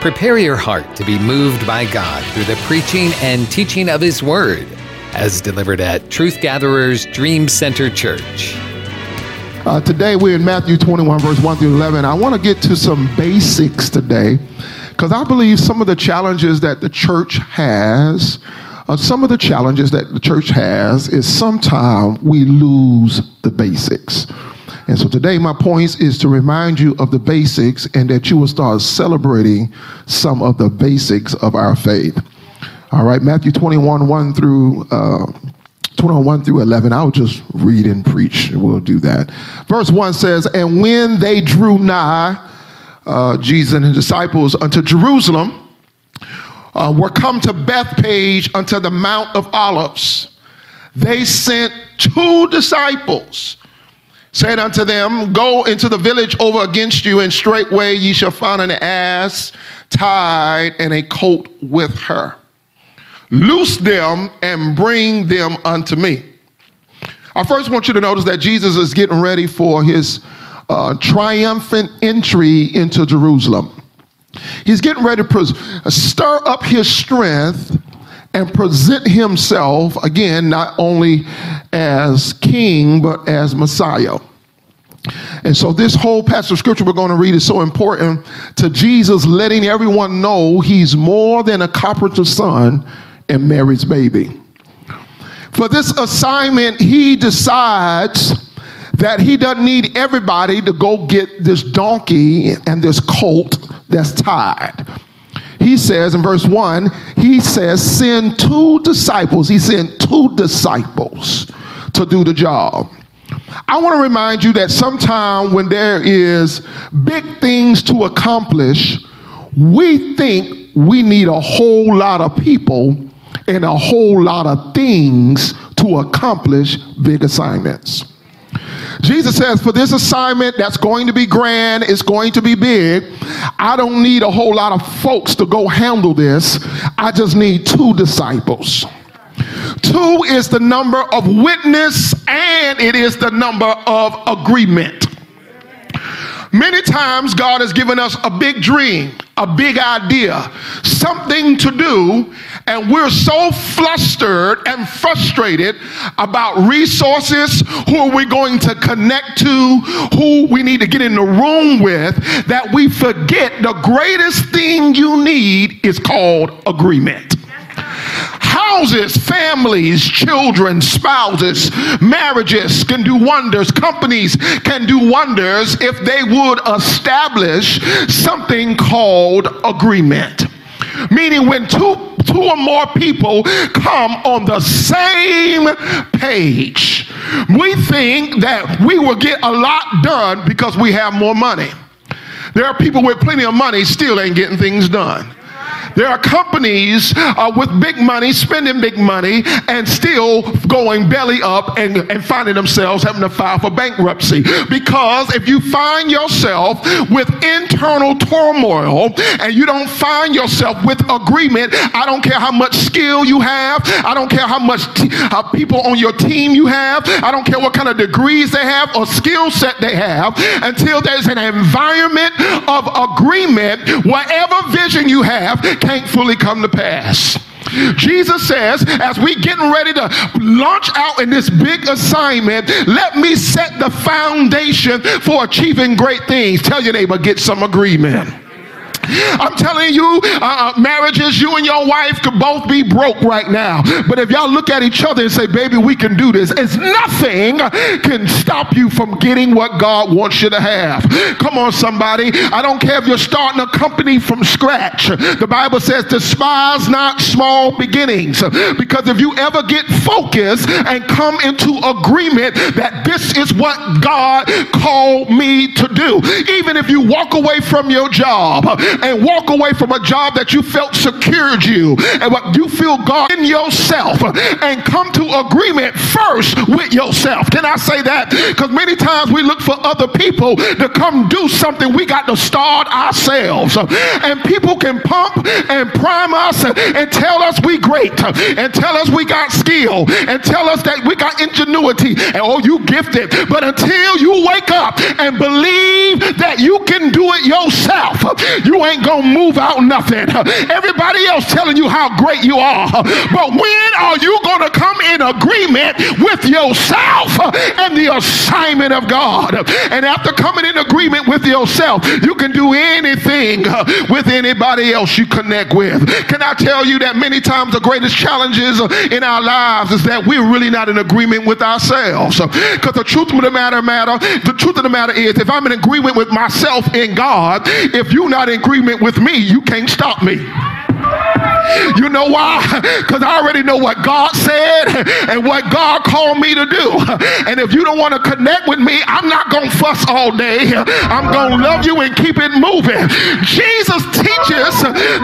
Prepare your heart to be moved by God through the preaching and teaching of His Word, as delivered at Truth Gatherers Dream Center Church. Uh, today we're in Matthew 21, verse 1 through 11. I want to get to some basics today because I believe some of the challenges that the church has, uh, some of the challenges that the church has is sometimes we lose the basics. And so today, my point is to remind you of the basics and that you will start celebrating some of the basics of our faith. All right, Matthew 21, 1 through. Uh, 21 through 11. I'll just read and preach. We'll do that. Verse 1 says, And when they drew nigh, uh, Jesus and his disciples unto Jerusalem, uh, were come to Bethphage unto the Mount of Olives. They sent two disciples saying unto them, Go into the village over against you, and straightway ye shall find an ass tied and a colt with her. Loose them and bring them unto me. I first want you to notice that Jesus is getting ready for his uh, triumphant entry into Jerusalem. He's getting ready to pres- stir up his strength and present himself again, not only as king, but as Messiah. And so, this whole passage of scripture we're going to read is so important to Jesus letting everyone know he's more than a carpenter's son and Mary's baby. For this assignment, he decides that he doesn't need everybody to go get this donkey and this colt that's tied. He says in verse 1, he says, send two disciples. He sent two disciples to do the job. I want to remind you that sometime when there is big things to accomplish, we think we need a whole lot of people and a whole lot of things to accomplish big assignments. Jesus says, for this assignment that's going to be grand, it's going to be big, I don't need a whole lot of folks to go handle this. I just need two disciples. Two is the number of witness and it is the number of agreement. Many times, God has given us a big dream, a big idea, something to do, and we're so flustered and frustrated about resources, who are we going to connect to, who we need to get in the room with, that we forget the greatest thing you need is called agreement houses, families, children, spouses, marriages can do wonders. Companies can do wonders if they would establish something called agreement. Meaning, when two, two or more people come on the same page, we think that we will get a lot done because we have more money. There are people with plenty of money still ain't getting things done. There are companies uh, with big money, spending big money, and still going belly up and, and finding themselves having to file for bankruptcy. Because if you find yourself with internal turmoil and you don't find yourself with agreement, I don't care how much skill you have, I don't care how much t- uh, people on your team you have, I don't care what kind of degrees they have or skill set they have, until there's an environment of agreement, whatever vision you have can't fully come to pass. Jesus says, as we getting ready to launch out in this big assignment, let me set the foundation for achieving great things. Tell your neighbor, get some agreement. I'm telling you, uh, uh, marriages, you and your wife could both be broke right now. But if y'all look at each other and say, baby, we can do this, it's nothing can stop you from getting what God wants you to have. Come on, somebody. I don't care if you're starting a company from scratch. The Bible says, despise not small beginnings. Because if you ever get focused and come into agreement that this is what God called me to do, even if you walk away from your job and walk away from a job that you felt secured you and what you feel God in yourself and come to agreement first with yourself. Can I say that? Because many times we look for other people to come do something. We got to start ourselves. And people can pump and prime us and tell us we great and tell us we got skill and tell us that we got ingenuity and oh you gifted. But until you wake up and believe that you can do it yourself, you ain't gonna move out nothing. Everybody else telling you how great you are. But when are you gonna come in agreement with yourself and the assignment of God? And after coming in agreement with yourself, you can do anything with anybody else you connect with. Can I tell you that many times the greatest challenges in our lives is that we're really not in agreement with ourselves? Because the truth of the matter, matter, the truth of the matter is, if I'm in agreement with myself in God, if you're not in agreement with me, you can't stop me. You know why? Because I already know what God said and what God called me to do. And if you don't want to connect with me, I'm not going to fuss all day. I'm going to love you and keep it moving. Jesus teaches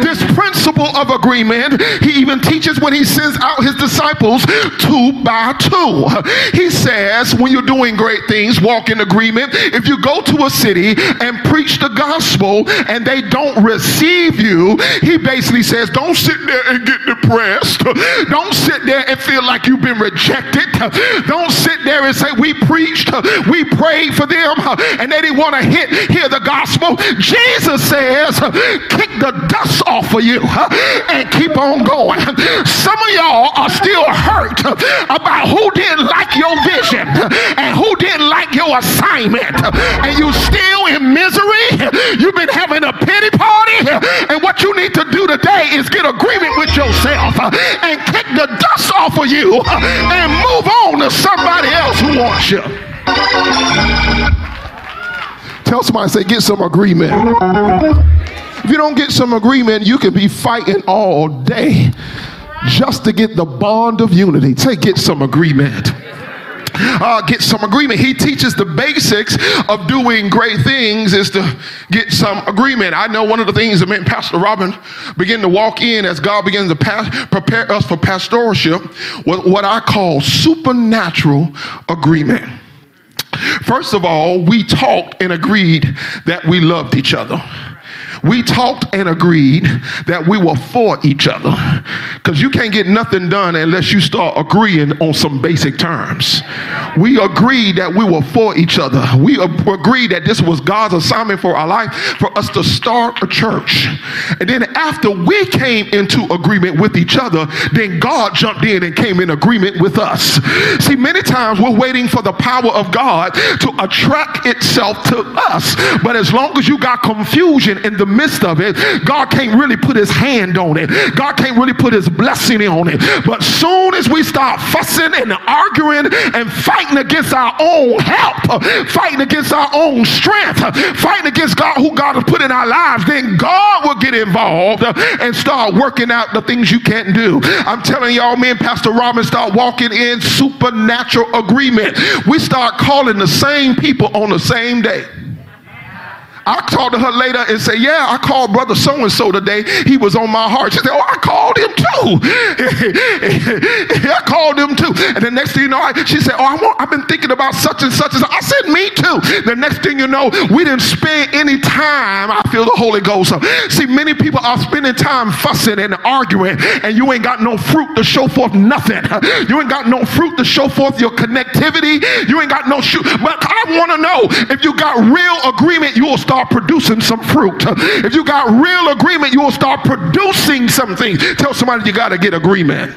this principle of agreement. He even teaches when he sends out his disciples two by two. He says, when you're doing great things, walk in agreement. If you go to a city and preach the gospel and they don't receive you, he basically says, don't sit sit there and get depressed. Don't sit there and feel like you've been rejected. Don't sit there and say, We preached, we prayed for them, and they didn't want to hear the gospel. Jesus says, Kick the dust off of you and keep on going. Some of y'all are still hurt about who didn't like your vision and who didn't like your assignment, and you still in misery. You've been having a pity party, and what you need to do today is get agreement with yourself uh, and kick the dust off of you uh, and move on to somebody else who wants you. Tell somebody, say, get some agreement. If you don't get some agreement, you can be fighting all day just to get the bond of unity. Say, get some agreement uh, get some agreement. He teaches the basics of doing great things is to get some agreement. I know one of the things that made Pastor Robin begin to walk in as God begins to prepare us for pastoralship was what I call supernatural agreement. First of all, we talked and agreed that we loved each other we talked and agreed that we were for each other. Because you can't get nothing done unless you start agreeing on some basic terms. We agreed that we were for each other. We agreed that this was God's assignment for our life for us to start a church. And then after we came into agreement with each other, then God jumped in and came in agreement with us. See, many times we're waiting for the power of God to attract itself to us. But as long as you got confusion in the midst of it, God can't really put his hand on it. God can't really put his blessing on it. But soon as we start fussing and arguing and fighting against our own help, fighting against our own strength, fighting against God who God has put in our lives, then God will get involved and start working out the things you can't do. I'm telling y'all, me and Pastor Robin start walking in supernatural agreement. We start calling the same people on the same day. I talked to her later and said, Yeah, I called brother so and so today. He was on my heart. She said, Oh, I called him too. I called him too. And the next thing you know, I, she said, Oh, I I've been thinking about such and such. And I said, Me too. The next thing you know, we didn't spend any time. I feel the Holy Ghost. See, many people are spending time fussing and arguing, and you ain't got no fruit to show forth nothing. You ain't got no fruit to show forth your connectivity. You ain't got no shoot. But I want to know if you got real agreement, you will start start producing some fruit. If you got real agreement, you will start producing something. Tell somebody you got to get agreement.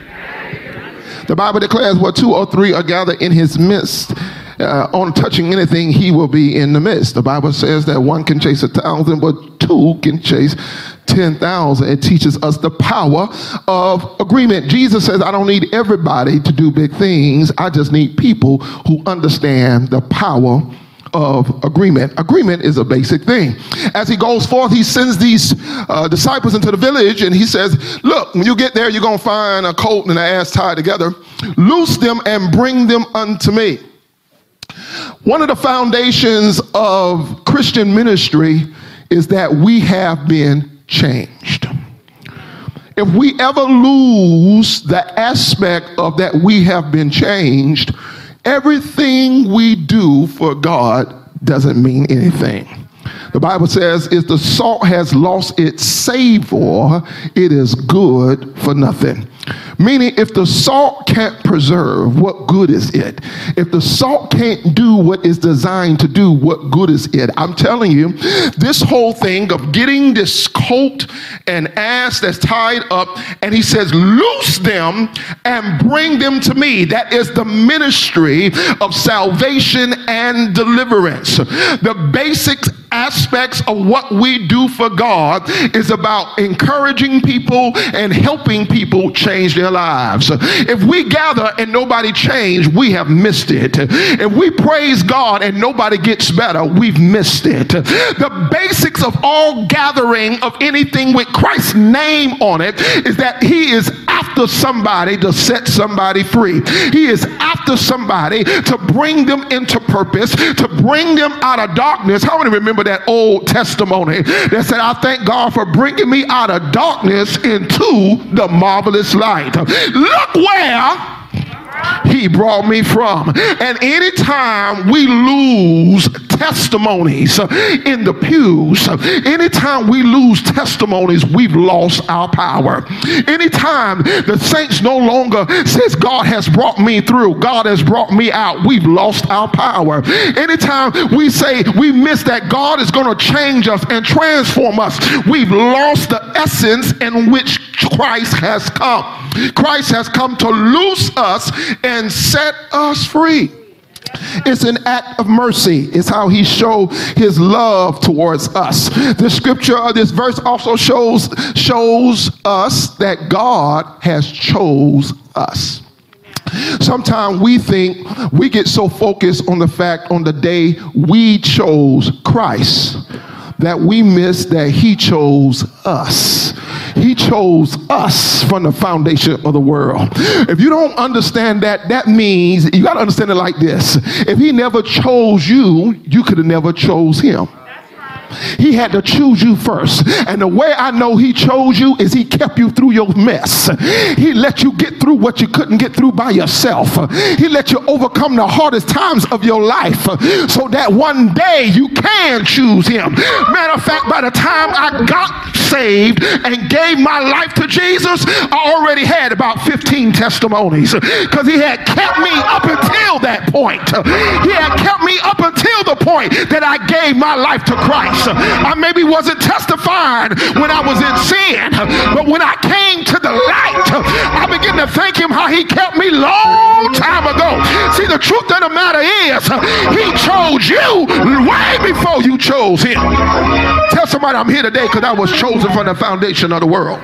The Bible declares where two or three are gathered in his midst. Uh, on touching anything, he will be in the midst. The Bible says that one can chase a thousand, but two can chase 10,000. It teaches us the power of agreement. Jesus says, I don't need everybody to do big things. I just need people who understand the power of agreement. Agreement is a basic thing. As he goes forth, he sends these uh, disciples into the village and he says, Look, when you get there, you're going to find a colt and an ass tied together. Loose them and bring them unto me. One of the foundations of Christian ministry is that we have been changed. If we ever lose the aspect of that we have been changed, everything we do for God doesn't mean anything. The Bible says, if the salt has lost its savor, it is good for nothing. Meaning, if the salt can't preserve, what good is it? If the salt can't do what is designed to do, what good is it? I'm telling you, this whole thing of getting this coat and ass that's tied up, and he says, Loose them and bring them to me. That is the ministry of salvation and deliverance. The basic aspects of what we do for God is about encouraging people and helping people change their lives. If we gather and nobody change, we have missed it. If we praise God and nobody gets better, we've missed it. The basics of all gathering of anything with Christ's name on it is that he is after somebody to set somebody free. He is after somebody to bring them into purpose, to bring them out of darkness. How many remember that old testimony that said, I thank God for bringing me out of darkness into the marvelous light. Look where he brought me from. And anytime we lose testimonies in the pews, anytime we lose testimonies, we've lost our power. Anytime the saints no longer says God has brought me through, God has brought me out, we've lost our power. Anytime we say we miss that God is going to change us and transform us, we've lost the essence in which Christ has come. Christ has come to loose us and set us free. It's an act of mercy. It's how he showed his love towards us. The scripture of this verse also shows shows us that God has chose us. Sometimes we think we get so focused on the fact on the day we chose Christ that we miss that he chose us. He chose us from the foundation of the world. If you don't understand that, that means you got to understand it like this. If he never chose you, you could have never chose him. He had to choose you first. And the way I know he chose you is he kept you through your mess. He let you get through what you couldn't get through by yourself. He let you overcome the hardest times of your life so that one day you can choose him. Matter of fact, by the time I got saved and gave my life to Jesus, I already had about 15 testimonies because he had kept me up until that point. He had kept me up until the point that I gave my life to Christ. I maybe wasn't testifying when I was in sin, but when I came to the light, I began to thank him how he kept me long time ago. See, the truth of the matter is, he chose you way before you chose him. Tell somebody I'm here today because I was chosen from the foundation of the world.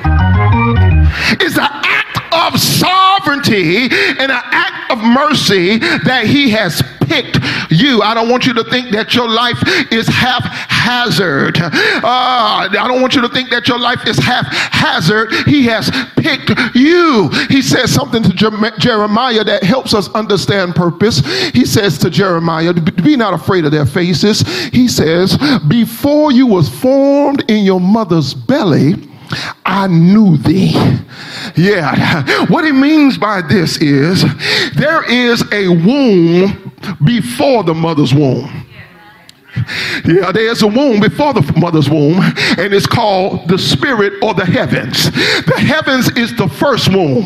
It's an act of sovereignty and an act of mercy that he has picked you. I don't want you to think that your life is haphazard. Uh, I don't want you to think that your life is haphazard. He has picked you. He says something to Jeremiah that helps us understand purpose. He says to Jeremiah, Be not afraid of their faces. He says, Before you was formed in your mother's belly, I knew thee. Yeah. What he means by this is there is a womb before the mother's womb. Yeah, there's a womb before the mother's womb, and it's called the spirit or the heavens. The heavens is the first womb.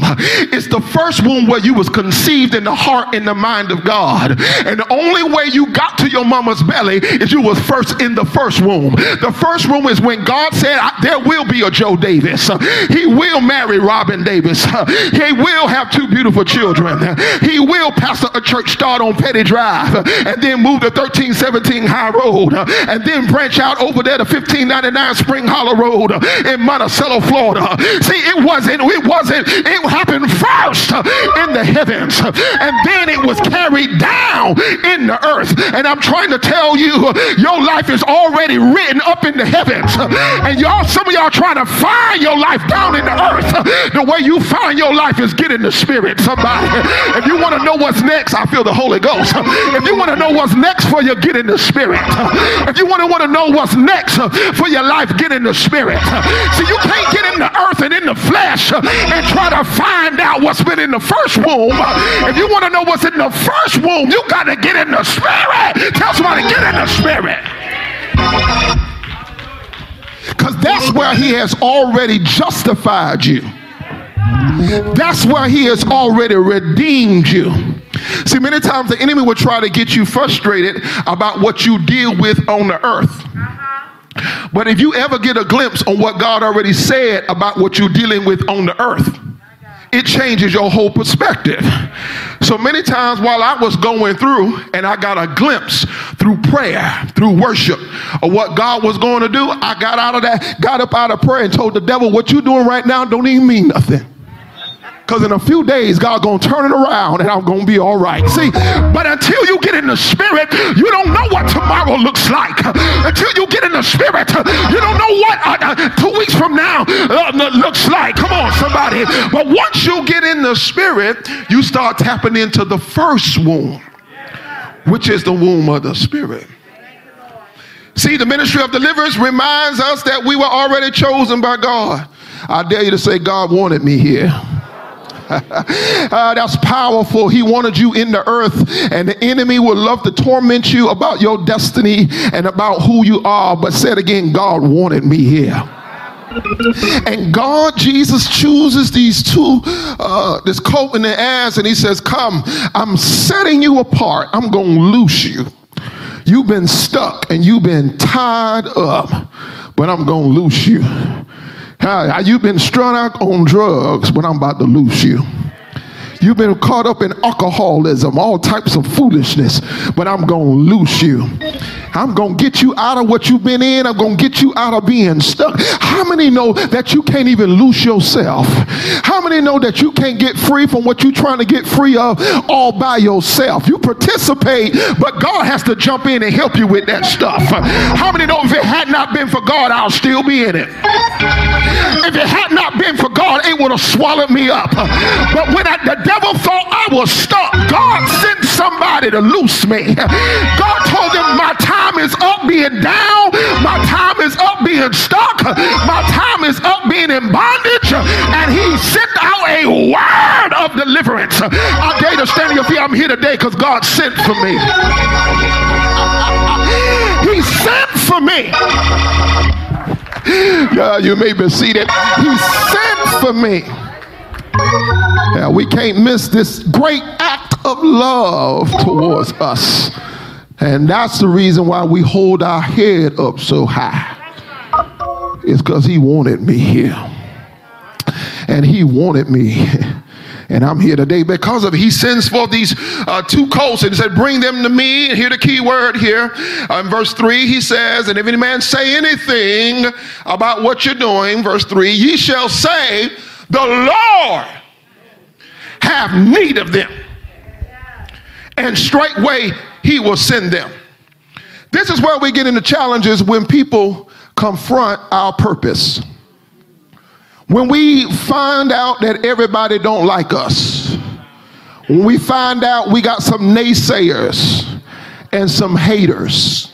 It's the first womb where you was conceived in the heart and the mind of God. And the only way you got to your mama's belly is you was first in the first womb. The first womb is when God said, there will be a Joe Davis. He will marry Robin Davis. He will have two beautiful children. He will pastor a church start on Petty Drive and then move to 1317 High Road uh, and then branch out over there to 1599 Spring Hollow Road uh, in Monticello, Florida. See, it wasn't, it wasn't, it happened first uh, in the heavens and then it was carried down in the earth. And I'm trying to tell you, your life is already written up in the heavens. And y'all, some of y'all trying to find your life down in the earth. The way you find your life is get in the spirit, somebody. If you want to know what's next, I feel the Holy Ghost. If you want to know what's next for you, get in the spirit. If you want to want to know what's next uh, for your life, get in the spirit. See, you can't get in the earth and in the flesh uh, and try to find out what's been in the first womb. If you want to know what's in the first womb, you got to get in the spirit. Tell somebody, get in the spirit. Because that's where he has already justified you. That's where he has already redeemed you. See, many times the enemy will try to get you frustrated about what you deal with on the earth. Uh-huh. But if you ever get a glimpse on what God already said about what you're dealing with on the earth, it changes your whole perspective. So many times while I was going through and I got a glimpse through prayer, through worship of what God was going to do, I got out of that, got up out of prayer and told the devil, what you're doing right now don't even mean nothing. Because in a few days, God gonna turn it around and I'm gonna be all right. See, but until you get in the spirit, you don't know what tomorrow looks like. Until you get in the spirit, you don't know what uh, uh, two weeks from now uh, looks like. Come on, somebody. But once you get in the spirit, you start tapping into the first womb, which is the womb of the spirit. See, the ministry of deliverance reminds us that we were already chosen by God. I dare you to say, God wanted me here. Uh, that's powerful. He wanted you in the earth, and the enemy would love to torment you about your destiny and about who you are. But said again, God wanted me here. And God, Jesus chooses these two, uh, this coat and the ass, and he says, Come, I'm setting you apart. I'm going to loose you. You've been stuck and you've been tied up, but I'm going to loose you. How, you've been strung out on drugs, but I'm about to loose you. You've been caught up in alcoholism, all types of foolishness, but I'm going to loose you. I'm going to get you out of what you've been in. I'm going to get you out of being stuck. How many know that you can't even loose yourself? How many know that you can't get free from what you're trying to get free of all by yourself? You participate, but God has to jump in and help you with that stuff. How many know if it had not been for God, I'll still be in it? If it had not been for God, it would have swallowed me up. But when I, the devil thought I was stuck, God sent somebody to loose me. God told him my time is up being down. My time is up being stuck. My time is up being in bondage. And he sent out a word of deliverance. I dare to stand your feet. I'm here today because God sent for me. He sent for me. Yeah, you may be seated. He sent for me. Yeah, we can't miss this great act of love towards us. And that's the reason why we hold our head up so high. It's because he wanted me here. And he wanted me. And I'm here today because of it. He sends for these uh, two coats and said, Bring them to me. And here the key word here. Uh, in verse 3, he says, And if any man say anything about what you're doing, verse 3, ye shall say, The Lord have need of them. And straightway he will send them. This is where we get into challenges when people confront our purpose. When we find out that everybody don't like us. When we find out we got some naysayers and some haters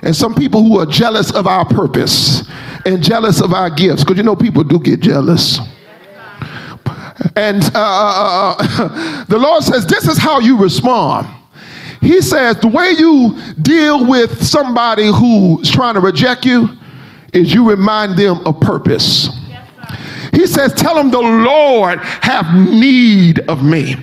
and some people who are jealous of our purpose and jealous of our gifts because you know people do get jealous and uh, uh, uh the Lord says, This is how you respond. He says, The way you deal with somebody who's trying to reject you is you remind them of purpose. He says, Tell them the Lord have need of me.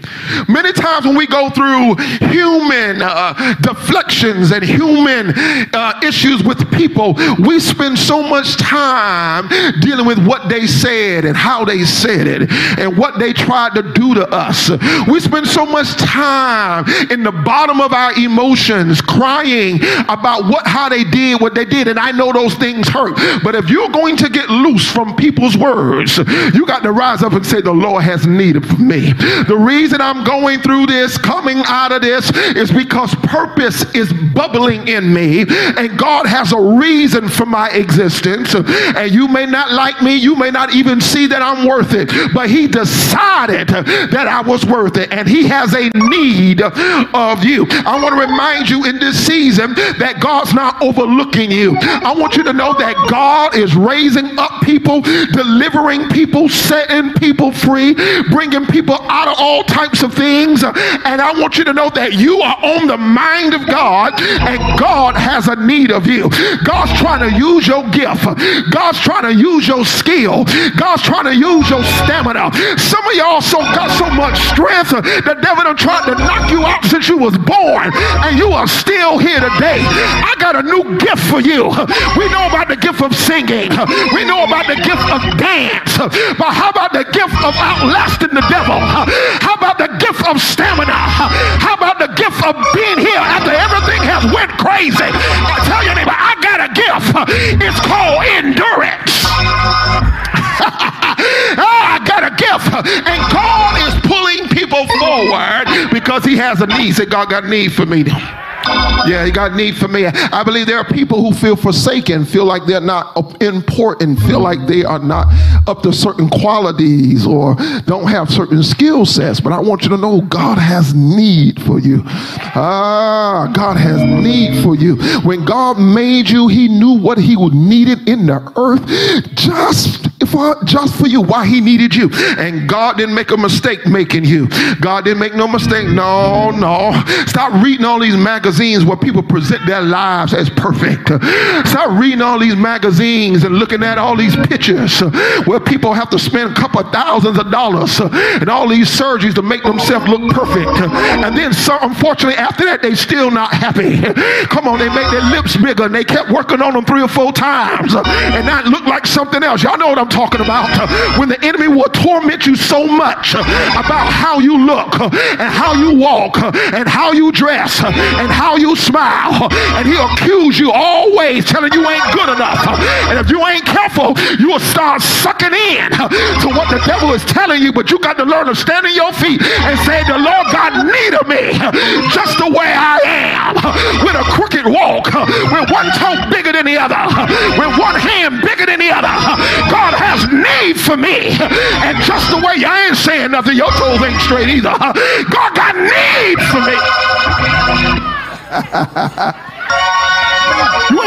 Many times when we go through human uh, deflections and human uh, issues with people, we spend so much time dealing with what they said and how they said it and what they tried to do to us. We spend so much time in the bottom of our emotions crying about what how they did what they did and I know those things hurt. But if you're going to get loose from people's words, you got to rise up and say, The Lord has need of me. The reason I'm going through this, coming out of this, is because purpose is bubbling in me, and God has a reason for my existence. And you may not like me, you may not even see that I'm worth it, but He decided that I was worth it, and He has a need of you. I want to remind you in this season that God's not overlooking you. I want you to know that God is raising up people, delivering people, setting people free, bringing people out of all types of things. And I want you to know that you are on the mind of God and God has a need of you. God's trying to use your gift. God's trying to use your skill. God's trying to use your stamina. Some of y'all so got so much strength, the devil done tried to knock you out since you was born, and you are still here today. I got a new gift for you. We know about the gift of singing. We know about the gift of dance. But how about the gift of outlasting the devil? How about the gift of stamina? How about the gift of being here after everything has went crazy? I tell your neighbor, I got a gift. It's called endurance. Ah, I got a gift. And God is pulling people forward because he has a need. Say, God got a need for me. Yeah, he got need for me. I believe there are people who feel forsaken, feel like they're not important, feel like they are not up to certain qualities or don't have certain skill sets. But I want you to know God has need for you. Ah, God has need for you. When God made you, he knew what he would needed in the earth just for just for you why he needed you and god didn't make a mistake making you god didn't make no mistake no no stop reading all these magazines where people present their lives as perfect. Stop reading all these magazines and looking at all these pictures where people have to spend a couple of thousands of dollars and all these surgeries to make themselves look perfect. And then some, unfortunately after that they still not happy. Come on they make their lips bigger and they kept working on them three or four times and that look like something else. Y'all know what i'm talking talking about. When the enemy will torment you so much about how you look and how you walk and how you dress and how you smile. And he'll accuse you always telling you ain't good enough. And if you ain't careful, you will start sucking in to what the devil is telling you. But you got to learn to stand on your feet and say, The Lord God need of me just the way I am. With a crooked walk, with one toe bigger than the other, with one hand bigger than the other. God has need for me. And just the way I ain't saying nothing, your toes ain't straight either. God got need for me. You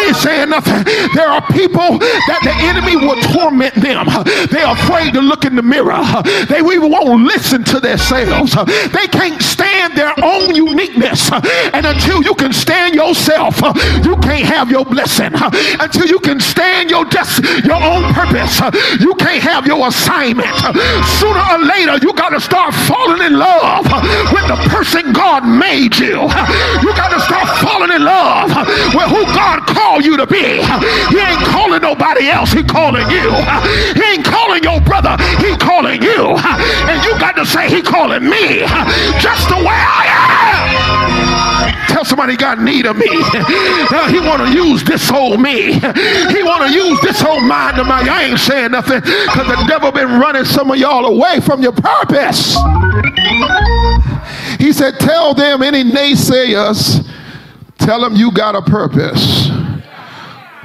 ain't saying nothing. There are people that the enemy will torment them. They're afraid to look in the mirror. They won't listen to themselves. They can't stand their own uniqueness. And until you can stand yourself, you can't have your blessing. Until you can stand your des- your own purpose, you can't have your assignment. Sooner or later, you got to start falling in love with the person God made you. You got to start falling in love with who God called you to be. He ain't calling nobody else. He calling you. He ain't calling your brother. He calling you. And you got to say, he calling me just the way I am. Tell somebody got need of me. Uh, he want to use this old me. He want to use this old mind of mine. I ain't saying nothing because the devil been running some of y'all away from your purpose. He said, tell them any naysayers Tell them you got a purpose.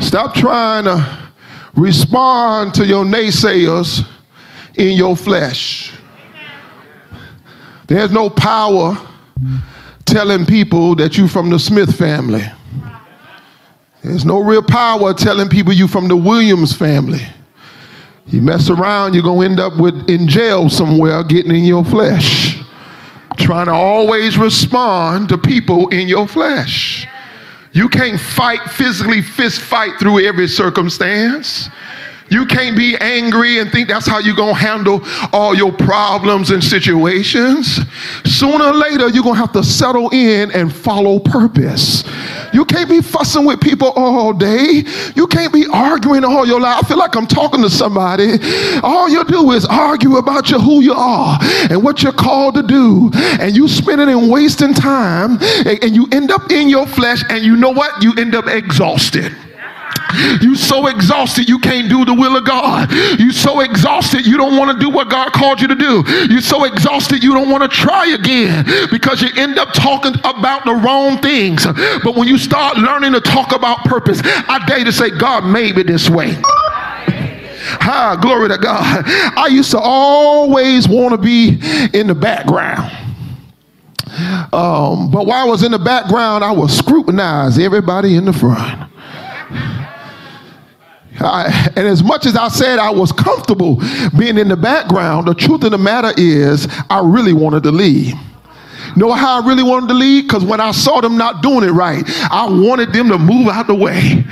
Stop trying to respond to your naysayers in your flesh. There's no power telling people that you're from the Smith family. There's no real power telling people you're from the Williams family. You mess around, you're gonna end up with in jail somewhere getting in your flesh trying to always respond to people in your flesh. You can't fight physically, fist fight through every circumstance. You can't be angry and think that's how you're going to handle all your problems and situations. Sooner or later, you're going to have to settle in and follow purpose. You can't be fussing with people all day. You can't be arguing all your life. I feel like I'm talking to somebody. All you do is argue about you, who you are and what you're called to do. And you spend it in wasting time and, and you end up in your flesh and you know what? You end up exhausted. You so exhausted you can't do the will of God. You so exhausted you don't want to do what God called you to do. You so exhausted you don't want to try again because you end up talking about the wrong things. But when you start learning to talk about purpose, I dare to say God made me this way. Ah, glory to God. I used to always want to be in the background. Um, but while I was in the background, I would scrutinize everybody in the front. I, and as much as I said I was comfortable being in the background, the truth of the matter is I really wanted to leave. Know how I really wanted to leave? Because when I saw them not doing it right, I wanted them to move out the way.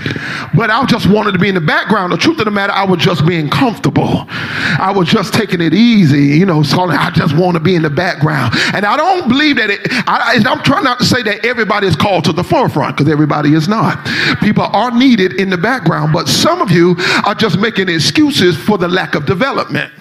But I just wanted to be in the background. The truth of the matter, I was just being comfortable. I was just taking it easy, you know, so I just want to be in the background. And I don't believe that it, I, I'm trying not to say that everybody is called to the forefront because everybody is not. People are needed in the background, but some of you are just making excuses for the lack of development.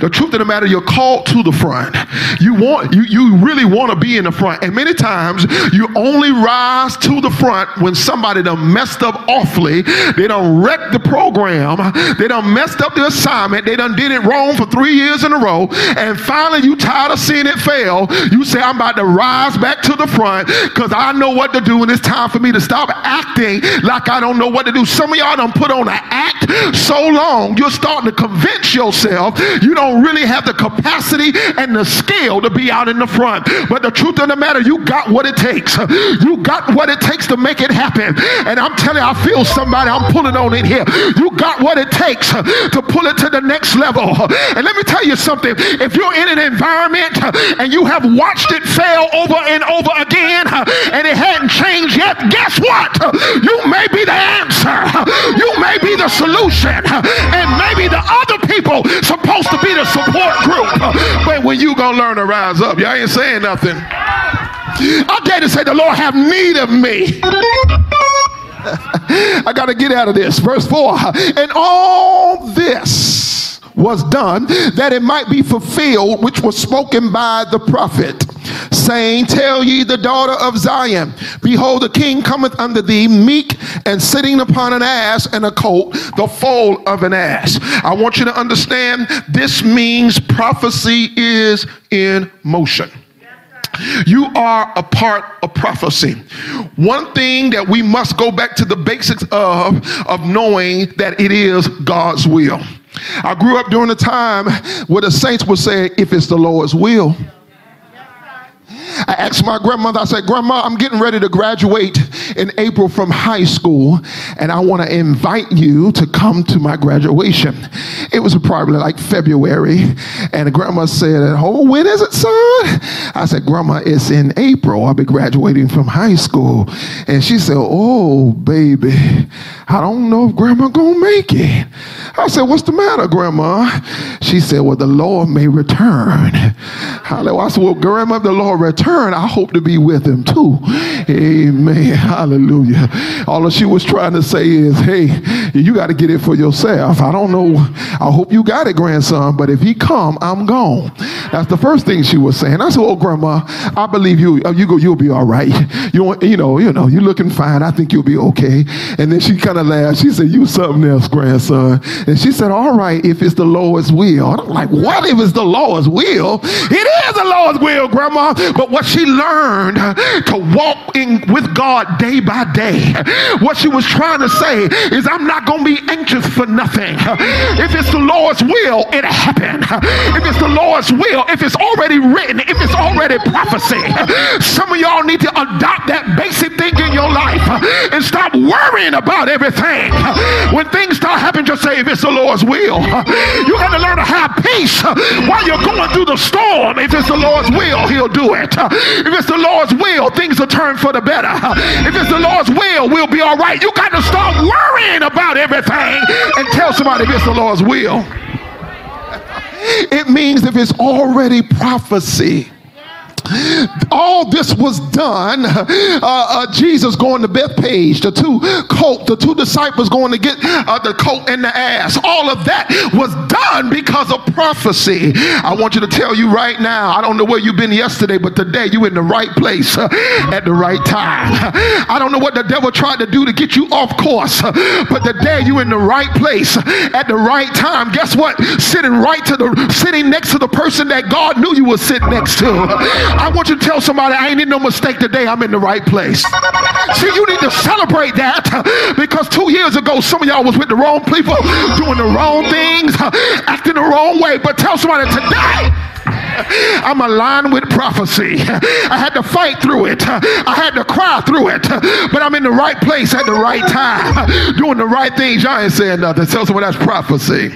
The truth of the matter, you're called to the front. You want you you really want to be in the front. And many times you only rise to the front when somebody done messed up awfully. They done wrecked the program. They done messed up the assignment. They done did it wrong for three years in a row. And finally you tired of seeing it fail. You say, I'm about to rise back to the front because I know what to do and it's time for me to stop acting like I don't know what to do. Some of y'all done put on an act so long, you're starting to convince yourself you don't really have the capacity and the skill to be out in the front. But the truth of the matter, you got what it takes. You got what it takes to make it happen. And I'm telling you, I feel somebody, I'm pulling on in here. You got what it takes to pull it to the next level. And let me tell you something. If you're in an environment and you have watched it fail over and over again and it hadn't changed yet, guess what? You may be the answer. You may be the solution. And maybe the other people supposed to be the support group. But when you gonna learn to rise up, y'all ain't saying nothing. I dare to say the Lord have need of me. I got to get out of this. Verse 4. And all this was done that it might be fulfilled, which was spoken by the prophet, saying, Tell ye the daughter of Zion, Behold, the king cometh unto thee, meek and sitting upon an ass and a colt, the foal of an ass. I want you to understand this means prophecy is in motion. You are a part of prophecy. One thing that we must go back to the basics of, of knowing that it is God's will. I grew up during a time where the saints would say, if it's the Lord's will. I asked my grandmother, I said, Grandma, I'm getting ready to graduate in April from high school, and I want to invite you to come to my graduation. It was probably like February, and grandma said, Oh, when is it, son? I said, Grandma, it's in April. I'll be graduating from high school. And she said, Oh, baby, I don't know if grandma gonna make it. I said, What's the matter, grandma? She said, Well, the Lord may return. I said, Well, grandma, the Lord I hope to be with him too. Amen. Hallelujah. All that she was trying to say is, Hey, you got to get it for yourself. I don't know. I hope you got it, grandson, but if he come, I'm gone. That's the first thing she was saying. I said, Oh, grandma, I believe you. Uh, you go, you'll be all right. You, you know, you know, you're looking fine. I think you'll be okay. And then she kind of laughed. She said, You something else, grandson. And she said, All right, if it's the Lord's will. And I'm like, What if it's the Lord's will? It is the Lord's will, Grandma. But what she learned to walk in with God day by day, what she was trying to say is, I'm not going to be anxious for nothing. If it's the Lord's will, it'll happen. If it's the Lord's will, if it's already written, if it's already prophecy, some of y'all need to adopt that basic thing in your life and stop worrying about everything. When things start happening, just say, if it's the Lord's will. You got to learn to have peace while you're going through the storm. If it's the Lord's will, He'll do it. If it's the Lord's will, things will turn for the better. If it's the Lord's will, we'll be all right. You got to stop worrying about everything and tell somebody if it's the Lord's will. It means if it's already prophecy all this was done. Uh, uh, Jesus going to Bethphage, the two colt, the two disciples going to get uh, the colt and the ass. All of that was done because of prophecy. I want you to tell you right now. I don't know where you've been yesterday, but today you in the right place uh, at the right time. I don't know what the devil tried to do to get you off course, but today you in the right place at the right time. Guess what? Sitting right to the sitting next to the person that God knew you would sit next to. I want you to tell somebody I ain't in no mistake today. I'm in the right place. See, you need to celebrate that because two years ago, some of y'all was with the wrong people, doing the wrong things, acting the wrong way. But tell somebody today, I'm aligned with prophecy. I had to fight through it. I had to cry through it. But I'm in the right place at the right time, doing the right things. Y'all ain't saying nothing. Tell someone that's prophecy.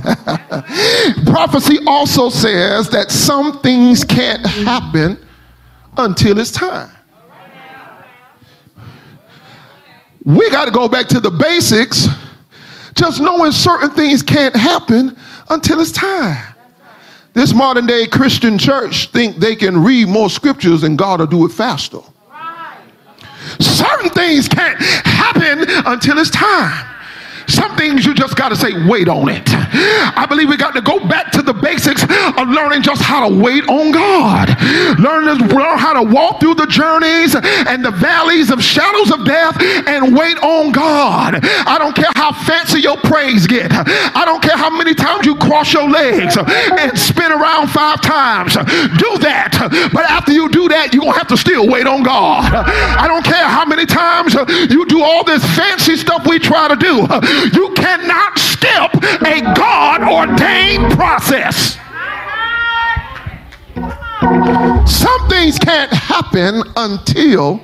prophecy also says that some things can't happen until it's time. We got to go back to the basics just knowing certain things can't happen until it's time. This modern day Christian church think they can read more scriptures and God will do it faster. Certain things can't happen until it's time. Some things you just got to say, wait on it. I believe we got to go back to the basics of learning just how to wait on God. Learn, learn how to walk through the journeys and the valleys of shadows of death and wait on God. I don't care how fancy your praise get. I don't care how many times you cross your legs and spin around five times. Do that. But after you do that, you're going to have to still wait on God. I don't care how many times you do all this fancy stuff we try to do. You cannot skip a God ordained process. Some things can't happen until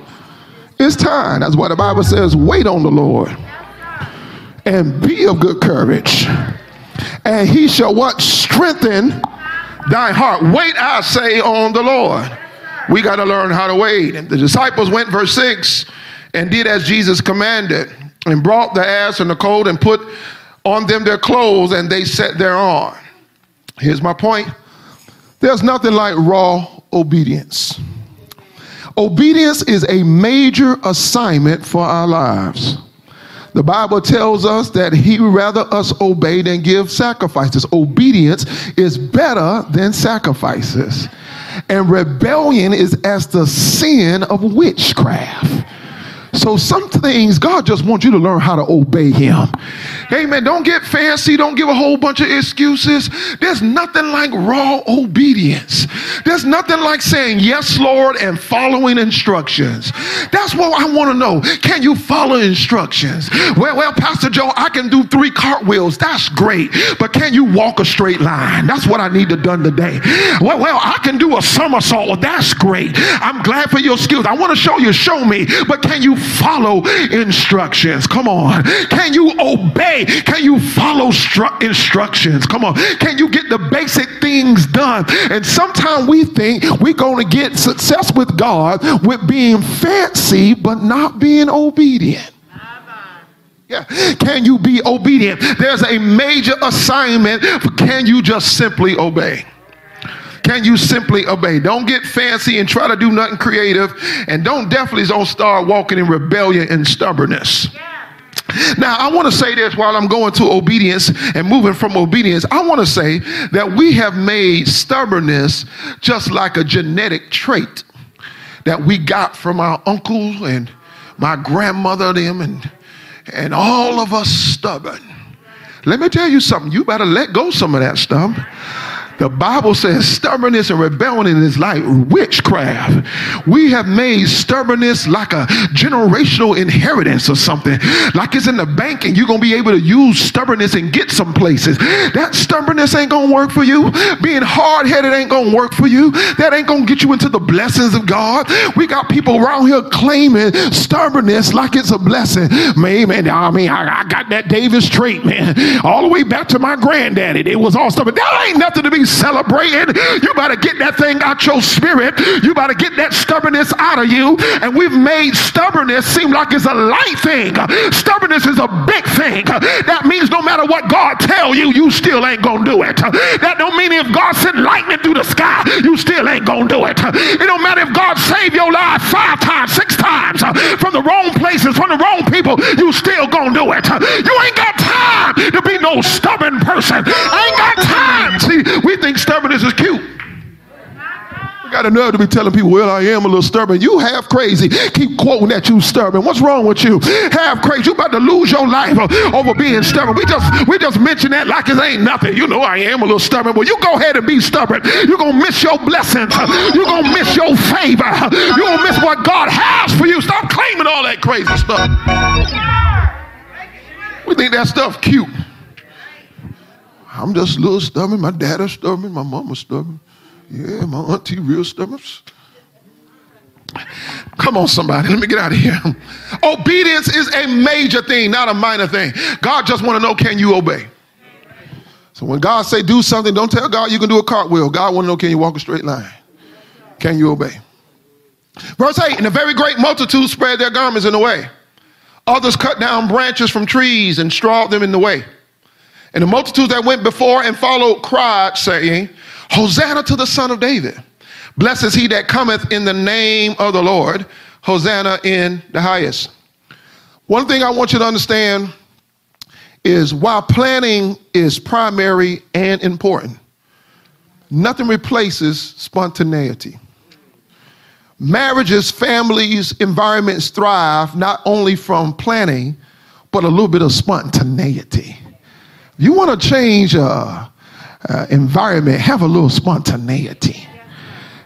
it's time. That's why the Bible says, wait on the Lord and be of good courage. And he shall what? Strengthen thy heart. Wait, I say, on the Lord. We got to learn how to wait. And the disciples went, verse 6, and did as Jesus commanded and brought the ass and the colt and put on them their clothes and they sat thereon. Here's my point there's nothing like raw obedience. Obedience is a major assignment for our lives. The Bible tells us that he rather us obey than give sacrifices. Obedience is better than sacrifices. And rebellion is as the sin of witchcraft. So some things God just wants you to learn how to obey him. Amen. Don't get fancy. Don't give a whole bunch of excuses. There's nothing like raw obedience. There's nothing like saying yes, Lord, and following instructions. That's what I want to know. Can you follow instructions? Well, well, Pastor Joe, I can do three cartwheels. That's great. But can you walk a straight line? That's what I need to done today. Well, well, I can do a somersault. Well, that's great. I'm glad for your skills. I want to show you, show me. But can you follow instructions? Come on. Can you obey? Can you follow stru- instructions? Come on. Can you get the basic things done? And sometimes we think we're going to get success with God with being fancy but not being obedient. Yeah. Can you be obedient? There's a major assignment. Can you just simply obey? Can you simply obey? Don't get fancy and try to do nothing creative. And don't definitely don't start walking in rebellion and stubbornness. Now, I want to say this while I'm going to obedience and moving from obedience. I want to say that we have made stubbornness just like a genetic trait that we got from our uncle and my grandmother, them, and, and all of us stubborn. Let me tell you something. You better let go some of that stuff. The Bible says stubbornness and rebellion is like witchcraft. We have made stubbornness like a generational inheritance or something. Like it's in the bank and you're going to be able to use stubbornness and get some places. That stubbornness ain't going to work for you. Being hard headed ain't going to work for you. That ain't going to get you into the blessings of God. We got people around here claiming stubbornness like it's a blessing. Man, man I mean, I, I got that Davis trait, man, all the way back to my granddaddy. It was all stubborn. That ain't nothing to be celebrating. You better get that thing out your spirit. You better get that stubbornness out of you. And we've made stubbornness seem like it's a light thing. Stubbornness is a big thing. That means no matter what God tell you, you still ain't gonna do it. That don't mean if God sent lightning through the sky, you still ain't gonna do it. It don't matter if God saved your life five times, six times from the wrong places, from the wrong people, you still gonna do it. You ain't got time to be no stubborn person. I ain't got time. We think stubbornness is cute. I got to know to be telling people, well, I am a little stubborn. You half crazy. Keep quoting that you stubborn. What's wrong with you? Half crazy. You about to lose your life over being stubborn. We just we just mention that like it ain't nothing. You know I am a little stubborn. Well, you go ahead and be stubborn. You're gonna miss your blessings. You're gonna miss your favor. You're gonna miss what God has for you. Stop claiming all that crazy stuff. We think that stuff cute. I'm just a little stubborn. My dad is stubborn. My mom is stubborn. Yeah, my auntie real stubborn. Come on, somebody. Let me get out of here. Obedience is a major thing, not a minor thing. God just want to know, can you obey? So when God say do something, don't tell God you can do a cartwheel. God want to know, can you walk a straight line? Can you obey? Verse 8, and a very great multitude spread their garments in the way. Others cut down branches from trees and strawed them in the way. And the multitudes that went before and followed cried, saying, Hosanna to the Son of David. Blessed is he that cometh in the name of the Lord. Hosanna in the highest. One thing I want you to understand is while planning is primary and important, nothing replaces spontaneity. Marriages, families, environments thrive not only from planning, but a little bit of spontaneity. You want to change uh, uh, environment, have a little spontaneity,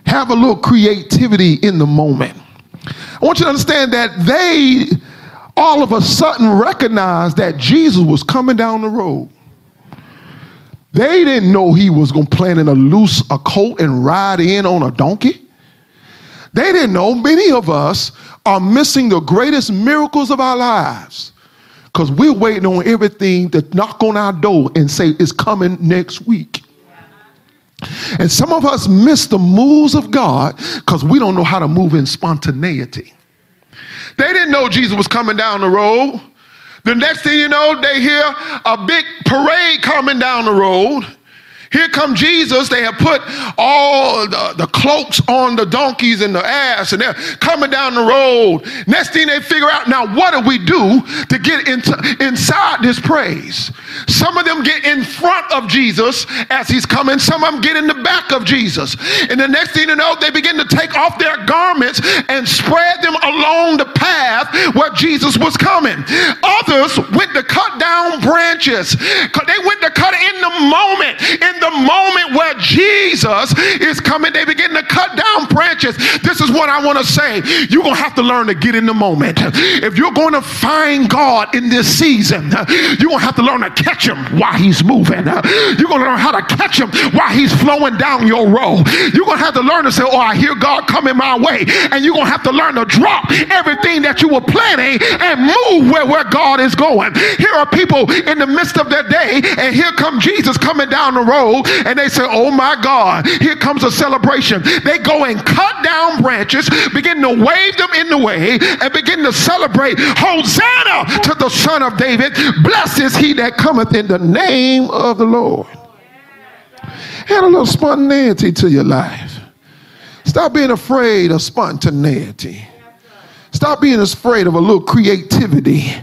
have a little creativity in the moment. I want you to understand that they all of a sudden recognized that Jesus was coming down the road. They didn't know he was going to plan in a loose a coat and ride in on a donkey. They didn't know many of us are missing the greatest miracles of our lives because we're waiting on everything to knock on our door and say it's coming next week. And some of us miss the moves of God because we don't know how to move in spontaneity. They didn't know Jesus was coming down the road. The next thing you know, they hear a big parade coming down the road. Here come Jesus. They have put all the, the, cloaks on the donkeys and the ass, and they're coming down the road. Next thing they figure out, now what do we do to get into inside this praise? Some of them get in front of Jesus as he's coming. Some of them get in the back of Jesus. And the next thing you know, they begin to take off their garments and spread them along the path where Jesus was coming. Others went to cut down branches. They went to cut in the moment. In Jesus is coming, they begin This is what I want to say. You're going to have to learn to get in the moment. If you're going to find God in this season, you're going to have to learn to catch him while he's moving. You're going to learn how to catch him while he's flowing down your road. You're going to have to learn to say, Oh, I hear God coming my way. And you're going to have to learn to drop everything that you were planning and move where, where God is going. Here are people in the midst of their day, and here come Jesus coming down the road and they say, Oh my God, here comes a celebration. They go and cut down branches, begin to wave them in the way, and begin to celebrate Hosanna to the Son of David. Blessed is he that cometh in the name of the Lord. Add a little spontaneity to your life. Stop being afraid of spontaneity. Stop being afraid of a little creativity.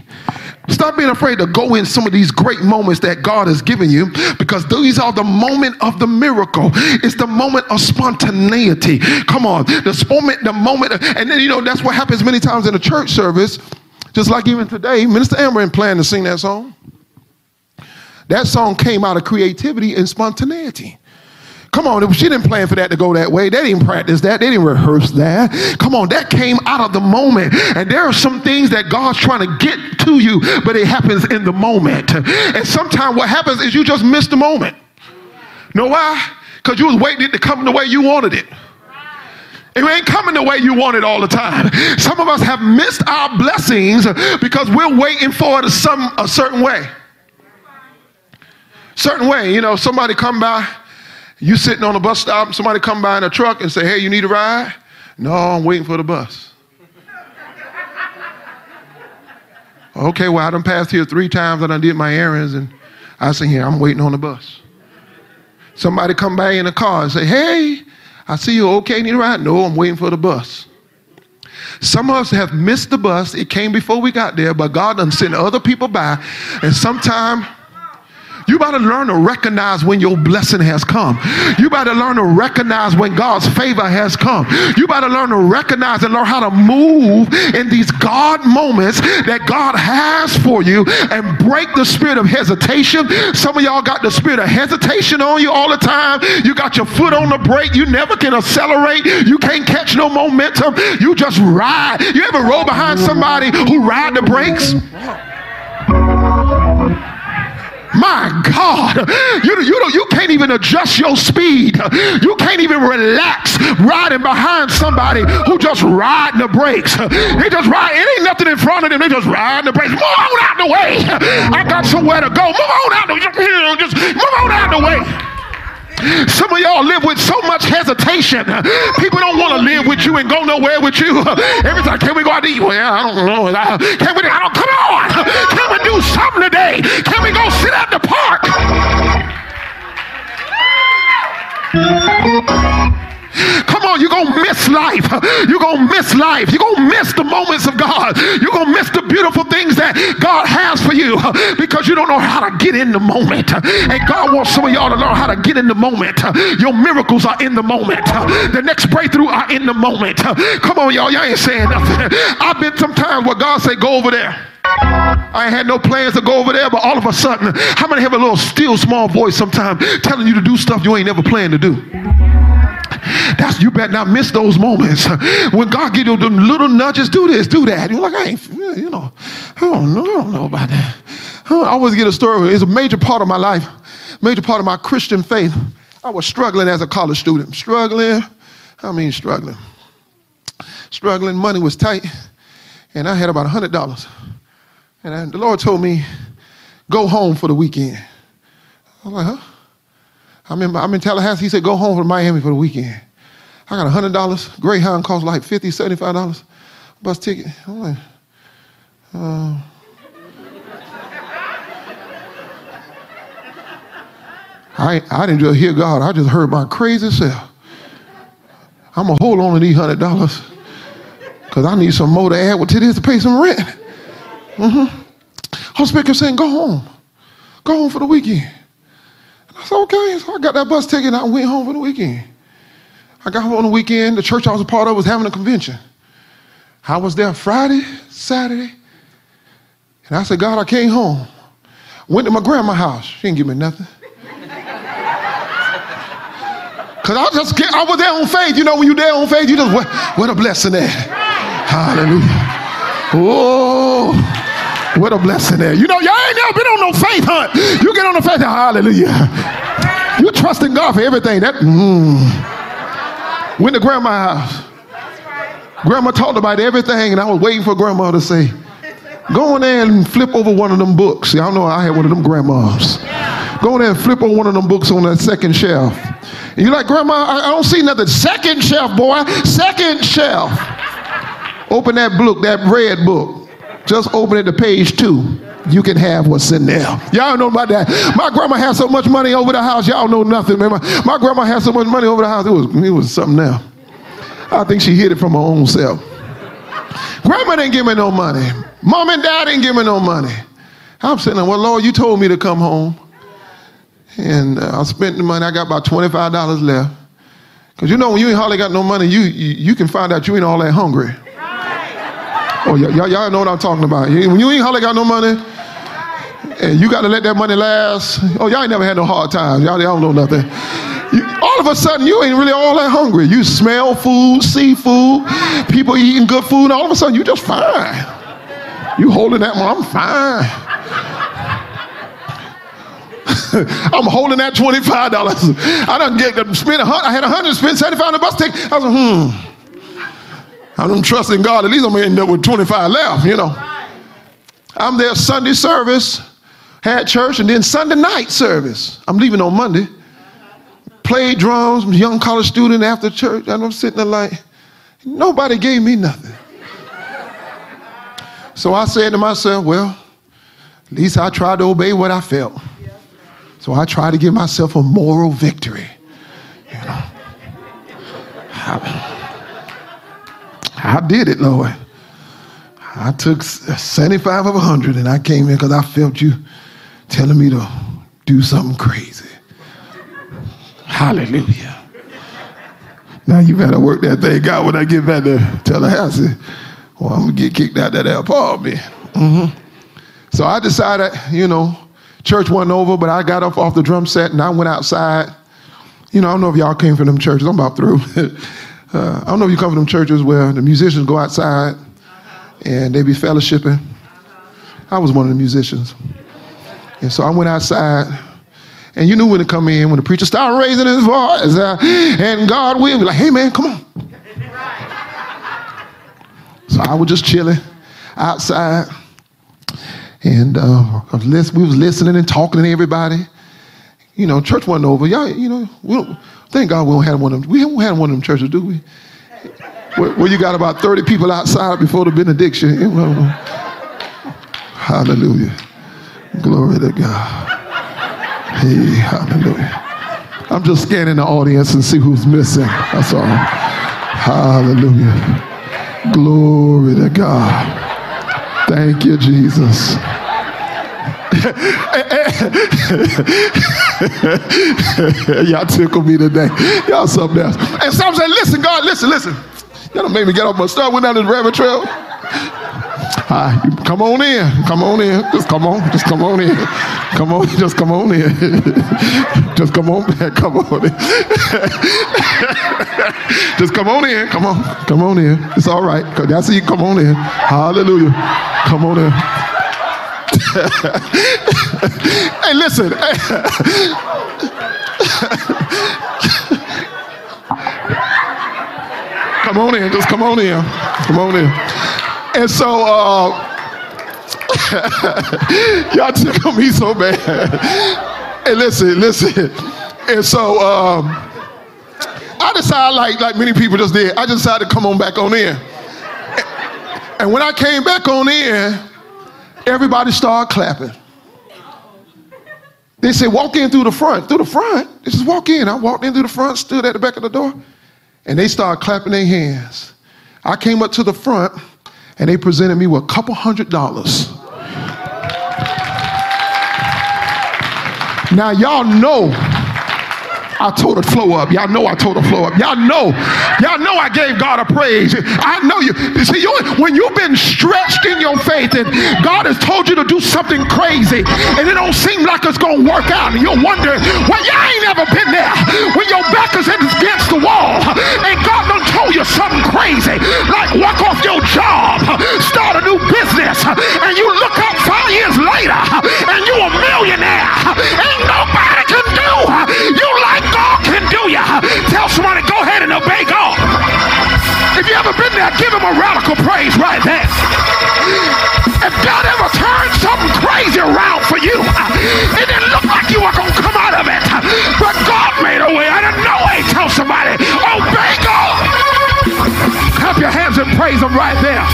Stop being afraid to go in some of these great moments that God has given you because these are the moment of the miracle. It's the moment of spontaneity. Come on, the moment, the moment, and then you know that's what happens many times in a church service. Just like even today, Minister Amber planned to sing that song. That song came out of creativity and spontaneity. Come on, she didn't plan for that to go that way. They didn't practice that. They didn't rehearse that. Come on, that came out of the moment. And there are some things that God's trying to get to you, but it happens in the moment. And sometimes what happens is you just miss the moment. Know why? Because you was waiting it to come the way you wanted it. It ain't coming the way you want it all the time. Some of us have missed our blessings because we're waiting for it some a certain way. Certain way, you know, somebody come by you sitting on a bus stop, somebody come by in a truck and say, hey, you need a ride? No, I'm waiting for the bus. okay, well, I done passed here three times and I did my errands and I say, here, I'm waiting on the bus. Somebody come by in a car and say, hey, I see you okay, need a ride? No, I'm waiting for the bus. Some of us have missed the bus. It came before we got there, but God done sent other people by. And sometime you better learn to recognize when your blessing has come. You better learn to recognize when God's favor has come. You better learn to recognize and learn how to move in these God moments that God has for you and break the spirit of hesitation. Some of y'all got the spirit of hesitation on you all the time. You got your foot on the brake. You never can accelerate. You can't catch no momentum. You just ride. You ever roll behind somebody who ride the brakes? My God, you, you, you can't even adjust your speed. You can't even relax riding behind somebody who just riding the brakes. They just ride, it ain't nothing in front of them. They just riding the brakes. Move on out the way. I got somewhere to go. Move on out the way. Just move on out the way. Some of y'all live with so much hesitation. People don't want to live with you and go nowhere with you. Every time, can we go out to eat? Well, I don't know. Can we? I don't. Come on. Can we do something today? Can we go sit at the park? Come on, you're going to miss life. You're going to miss life. You're going to miss the moments of God. You're going to miss the beautiful things that God has for you because you don't know how to get in the moment. And God wants some of y'all to learn how to get in the moment. Your miracles are in the moment. The next breakthrough are in the moment. Come on, y'all. Y'all ain't saying nothing. I've been sometimes where God say, go over there. I had no plans to go over there, but all of a sudden, how many have a little still small voice sometimes telling you to do stuff you ain't never planned to do? That's you better not miss those moments when God give you them little nudges. Do this, do that. You're like, I ain't, you know, I don't know, I don't know about that. I always get a story. It's a major part of my life, major part of my Christian faith. I was struggling as a college student, struggling. I mean, struggling, struggling. Money was tight, and I had about a hundred dollars. And I, the Lord told me, go home for the weekend. I'm like, huh? I'm in, I'm in Tallahassee. He said, go home from Miami for the weekend. I got $100. Greyhound costs like $50, $75. Bus ticket. I'm like, uh, I, I didn't just hear God. I just heard my crazy self. I'm going to hold on to these $100 because I need some more to add to this to pay some rent. Mm-hmm. Holy Spirit saying, go home. Go home for the weekend. I said, okay. So I got that bus ticket and I went home for the weekend. I got home on the weekend. The church I was a part of was having a convention. I was there Friday, Saturday. And I said, God, I came home. Went to my grandma's house. She didn't give me nothing. Because I just get, I was there on faith. You know, when you're there on faith, you just, what, what a blessing there. Hallelujah. Oh. What a blessing there. You know, y'all ain't never been on no faith hunt. You get on the faith, hallelujah. You trust in God for everything. That mm. Went to grandma's house. Grandma talked about everything, and I was waiting for grandma to say, Go in there and flip over one of them books. Y'all know I had one of them grandmas. Go in there and flip over one of them books on that second shelf. And you're like, Grandma, I, I don't see nothing. Second shelf, boy. Second shelf. Open that book, that red book. Just open it to page two. You can have what's in there. Y'all know about that. My grandma had so much money over the house. Y'all know nothing, man. My, my grandma had so much money over the house. It was, it was something now. I think she hid it from her own self. Grandma didn't give me no money. Mom and dad didn't give me no money. I'm sitting there, well, Lord, you told me to come home. And uh, I spent the money. I got about $25 left. Because you know, when you ain't hardly got no money, you, you, you can find out you ain't all that hungry. Oh, y'all, y'all know what I'm talking about. When you ain't hardly got no money, and you got to let that money last. Oh, y'all ain't never had no hard times. Y'all, y'all don't know nothing. You, all of a sudden, you ain't really all that hungry. You smell food, see food, people eating good food. And all of a sudden, you just fine. You holding that money, I'm fine. I'm holding that $25. I don't get to spend a hundred, I had a hundred, spend 75 on the bus ticket. I was like, hmm. I'm trusting God. At least I'm gonna end up with 25 left, you know. I'm there Sunday service, had church, and then Sunday night service. I'm leaving on Monday. Played drums, young college student after church, and I'm sitting there like, nobody gave me nothing. So I said to myself, well, at least I tried to obey what I felt. So I tried to give myself a moral victory. You know. I did it, Lord. I took 75 of 100 and I came in because I felt you telling me to do something crazy. Hallelujah. Now you better work that thing out when I get back to Tallahassee. Well, I'm going to get kicked out that apartment. Mm-hmm. So I decided, you know, church wasn't over, but I got up off the drum set and I went outside. You know, I don't know if y'all came from them churches. I'm about through. Uh, I don't know if you come from them churches where the musicians go outside and they be fellowshipping. I was one of the musicians. And so I went outside. And you knew when to come in, when the preacher started raising his voice, uh, and God will be like, hey man, come on. So I was just chilling outside. And uh, we was listening and talking to everybody. You know, church wasn't over. Y'all, you know, we don't, thank God we don't have one of them. We haven't had one of them churches, do we? Where you got about 30 people outside before the benediction. Hallelujah. Glory to God. Hey, hallelujah. I'm just scanning the audience and see who's missing. That's all. Hallelujah. Glory to God. Thank you, Jesus. Y'all tickle me today. Y'all something else. And some say, listen, God, listen, listen. Don't make me get off my stuff. Went down the rabbit trail. Ah, Hi, come on in. Come on in. Just come on. Just come on in. Come on. Just come on in. Just come on back. Come on in. Just come on in. Come on. Come on in. It's all right. I see you. Come on in. Hallelujah. Come on in. hey, listen. Come on in. Just come on in. Come on in. And so, uh, y'all tickle me so bad. and listen, listen. And so, um, I decided, like, like many people just did, I decided to come on back on in. And when I came back on in, everybody started clapping. They said, walk in through the front. Through the front? They just walk in. I walked in through the front, stood at the back of the door, and they started clapping their hands. I came up to the front, and they presented me with a couple hundred dollars. Now, y'all know I told the flow up. Y'all know I told the flow up. Y'all know, y'all know I gave God a praise. I know you. See, you, when you've been stretched in your faith and God has told you to do something crazy and it don't seem like it's gonna work out, and you're wondering, well, y'all ain't never been there. When your back is against the wall and God done told you something crazy, like walk off your job, start a new business, and you look up five years later and you a millionaire. Ain't nobody can do you like You. Tell somebody, go ahead and obey God. If you ever been there, give him a radical praise right there. If God ever turned something crazy around for you, it didn't look like you were going to come out of it, but God made a way out of no way. Tell somebody, obey God. Clap your hands and praise him right there.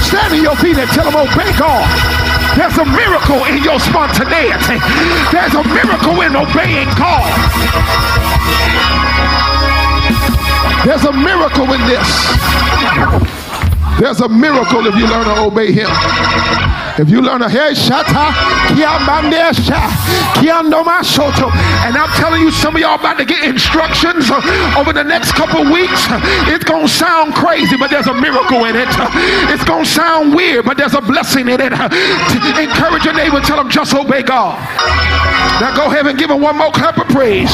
Stand on your feet and tell him, obey God. There's a miracle in your spontaneity. There's a miracle in obeying God. There's a miracle in this. There's a miracle if you learn to obey him. If you learn to hey shata and I'm telling you, some of y'all about to get instructions uh, over the next couple weeks. It's gonna sound crazy, but there's a miracle in it. It's gonna sound weird, but there's a blessing in it. Encourage your neighbor, tell them just obey God. Now go ahead and give him one more clap of praise.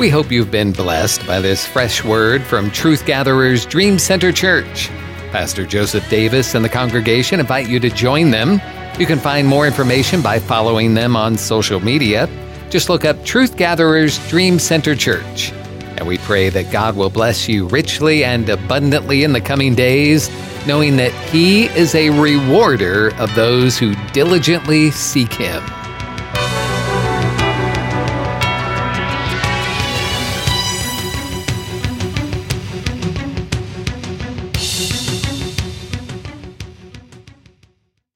We hope you've been blessed by this fresh word from Truth Gatherers Dream Center Church. Pastor Joseph Davis and the congregation invite you to join them. You can find more information by following them on social media. Just look up Truth Gatherers Dream Center Church. And we pray that God will bless you richly and abundantly in the coming days, knowing that He is a rewarder of those who diligently seek Him.